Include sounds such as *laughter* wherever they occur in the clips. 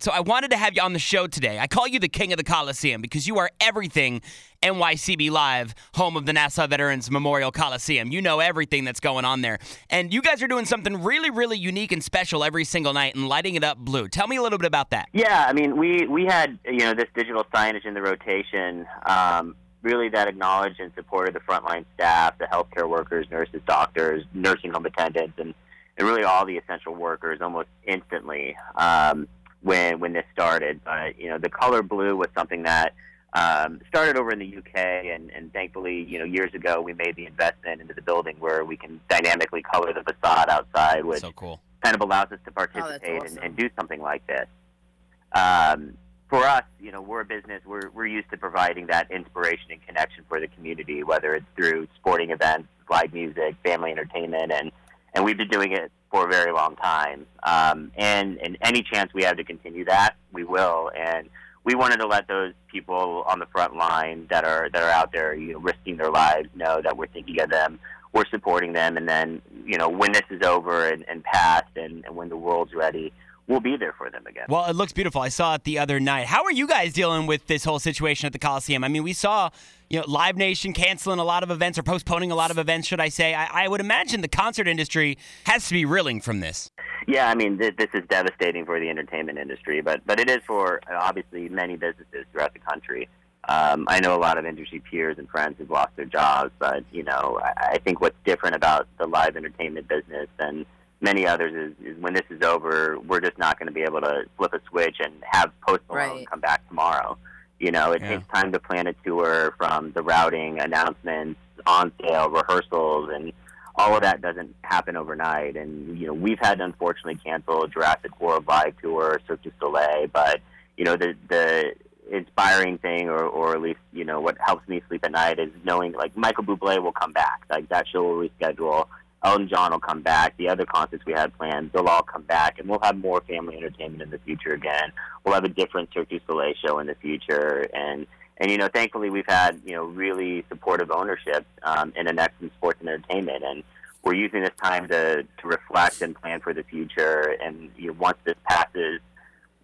So I wanted to have you on the show today. I call you the king of the Coliseum because you are everything NYCB Live, home of the Nassau Veterans Memorial Coliseum. You know everything that's going on there. And you guys are doing something really, really unique and special every single night and lighting it up blue. Tell me a little bit about that. Yeah, I mean, we, we had, you know, this digital signage in the rotation. Um, really that acknowledged and supported the frontline staff, the healthcare workers, nurses, doctors, nursing home attendants, and, and really all the essential workers almost instantly. Um, when when this started. But you know, the color blue was something that um, started over in the UK, and, and thankfully, you know, years ago we made the investment into the building where we can dynamically color the facade outside, which so cool. kind of allows us to Oh, participate awesome. and, and do something like this. Um, for us, you know, we're a business. We're we're used to providing that inspiration and connection for the community, whether it's through sporting events, live music, family entertainment, and and we've been doing it for a very long time. Um, and and any chance we have to continue that, we will. And we wanted to let those people on the front line that are that are out there, you know, risking their lives, know that we're thinking of them, we're supporting them, and then you know when this is over and, and past, and, and when the world's ready, we'll be there for them again. Well, it looks beautiful. I saw it the other night. How are you guys dealing with this whole situation at the Coliseum? I mean, we saw, you know, Live Nation canceling a lot of events or postponing a lot of events, should I say. I, I would imagine the concert industry has to be reeling from this. Yeah, I mean, th- this is devastating for the entertainment industry, but but it is for obviously many businesses throughout the country. Um, I know a lot of industry peers and friends who've lost their jobs, but you know, I, I think what's different about the live entertainment business and many others is, is when this is over, we're just not going to be able to flip a switch and have Post Malone Right. come back tomorrow. You know, it Yeah. takes time to plan a tour from the routing, announcements, on sale, rehearsals, and all of that doesn't happen overnight. And you know, we've had to unfortunately cancel Jurassic World live tour, Cirque du Soleil. But you know, the the inspiring thing, or or at least you know what helps me sleep at night is knowing like Michael Bublé will come back. Like that show will reschedule. Elton John will come back. The other concerts we had planned, they'll all come back, and we'll have more family entertainment in the future again. We'll have a different Cirque du Soleil show in the future, and and you know, thankfully we've had you know really supportive ownership um, in Onexim Sports and Entertainment, and we're using this time to to reflect and plan for the future. And you know, once this passes,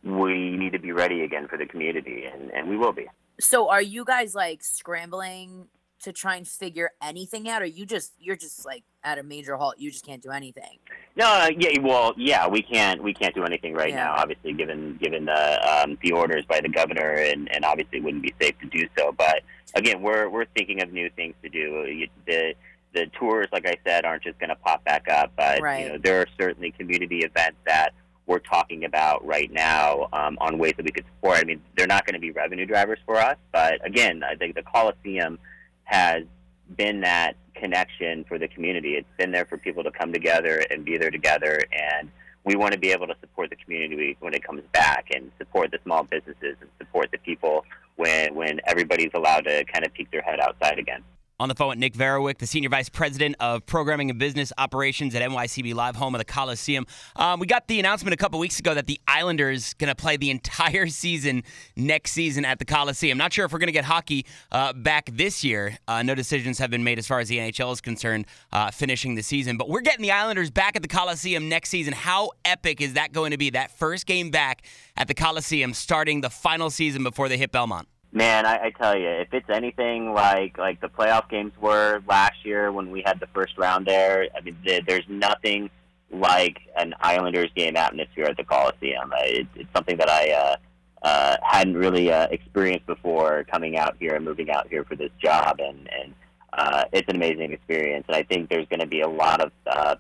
we need to be ready again for the community, and and we will be. So are you guys like scrambling to try and figure anything out or you just you're just like at a major halt you just can't do anything No, uh, yeah, well, yeah, we can't we can't do anything right Yeah. now. Obviously, given given the um, the orders by the governor, and, and obviously it wouldn't be safe to do so. But again, we're we're thinking of new things to do. The the tours, like I said, aren't just going to pop back up, but Right. you know there are certainly community events that we're talking about right now um, on ways that we could support. I mean, they're not going to be revenue drivers for us, but again, I think the Coliseum has been that connection for the community. It's been there for people to come together and be there together, and we want to be able to support the community when it comes back, and support the small businesses and support the people when when everybody's allowed to kind of peek their head outside again. On the phone with Nick Vaerewyck, the Senior Vice President of Programming and Business Operations at NYCB Live, home of the Coliseum. Um, we got the announcement a couple weeks ago that the Islanders going to play the *laughs* entire season next season at the Coliseum. Not sure if we're going to get hockey uh, back this year. Uh, no decisions have been made as far as the NHL is concerned, uh, finishing the season. But we're getting the Islanders back at the Coliseum next season. How epic is that going to be? That first game back at the Coliseum, starting the final season before they hit Belmont. Man, I, I tell you, if it's anything like like the playoff games were last year when we had the first round there, I mean, there, there's nothing like an Islanders game atmosphere at the Coliseum. Uh, It, it's something that I uh, uh, hadn't really uh, experienced before coming out here and moving out here for this job, and and uh, it's an amazing experience. And I think there's going to be a lot of uh,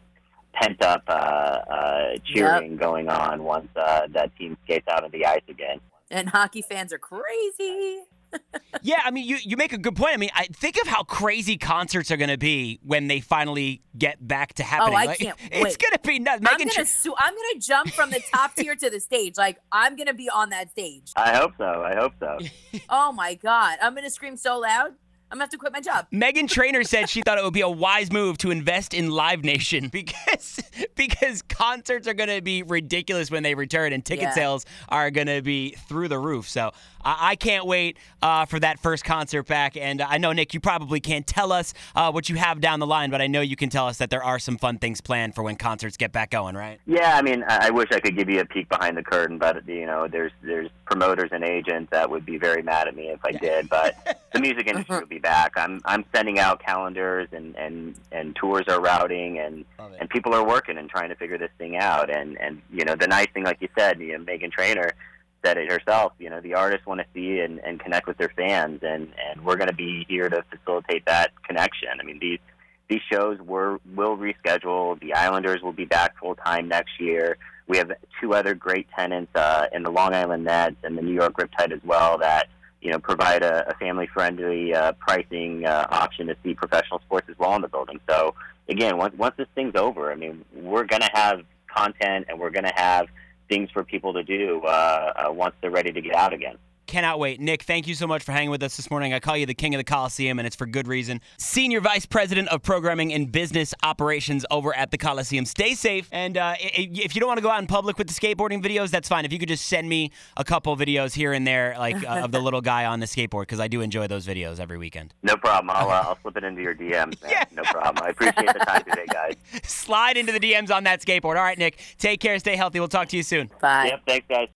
pent up uh, uh, cheering going on once uh, that team skates out on the ice again. And hockey fans are crazy *laughs* Yeah, I mean, you, you make a good point. I mean, I think of how crazy concerts are going to be when they finally get back to oh, happening. Oh, I Like, can't *laughs* It's wait. going to be nuts. i'm gonna su- i'm gonna jump from the top tier to the stage like i'm gonna be on that stage I hope so. I hope so. *laughs* oh my god i'm gonna scream so loud I'm gonna have to quit my job. Meghan Trainor said she thought it would be a wise move to invest in Live Nation *laughs* because because concerts are going to be ridiculous when they return and ticket Yeah. sales are going to be through the roof. So I, I can't wait uh, for that first concert back. And I know Nick, you probably can't tell us uh, what you have down the line, but I know you can tell us that there are some fun things planned for when concerts get back going, right? Yeah, I mean, I I wish I could give you a peek behind the curtain, but you know, there's there's promoters and agents that would be very mad at me if I did. But *laughs* the music industry would be back. I'm I'm sending out calendars and and and tours are routing and and people are working and trying to figure this thing out. And and you know, the nice thing, like you said, you know, Meghan Trainor said it herself. You know, the artists want to see and, and connect with their fans, and and we're going to be here to facilitate that connection. I mean, these these shows were will reschedule. The Islanders will be back full time next year. We have two other great tenants uh, in the Long Island Nets and the New York Riptide as well that you know provide a, a family friendly uh, pricing uh, option to see professional sports as well in the building. So again, once once this thing's over, I mean, we're going to have content and we're going to have things for people to do uh, uh, once they're ready to get out again. Cannot wait. Nick, thank you so much for hanging with us this morning. I call you the king of the Coliseum, and it's for good reason. Senior Vice President of Programming and Business Operations over at the Coliseum. Stay safe, and uh, i- i- if you don't want to go out in public with the skateboarding videos, that's fine. If you could just send me a couple videos here and there, like uh, of the little guy on the skateboard, because I do enjoy those videos every weekend. No problem. I'll uh, I'll slip it into your DMs. Man. *laughs* Yeah. No problem. I appreciate the time today, guys. *laughs* Slide into the DMs on that skateboard. All right, Nick, take care, stay healthy. We'll talk to you soon. Bye. Yep. Thanks, guys.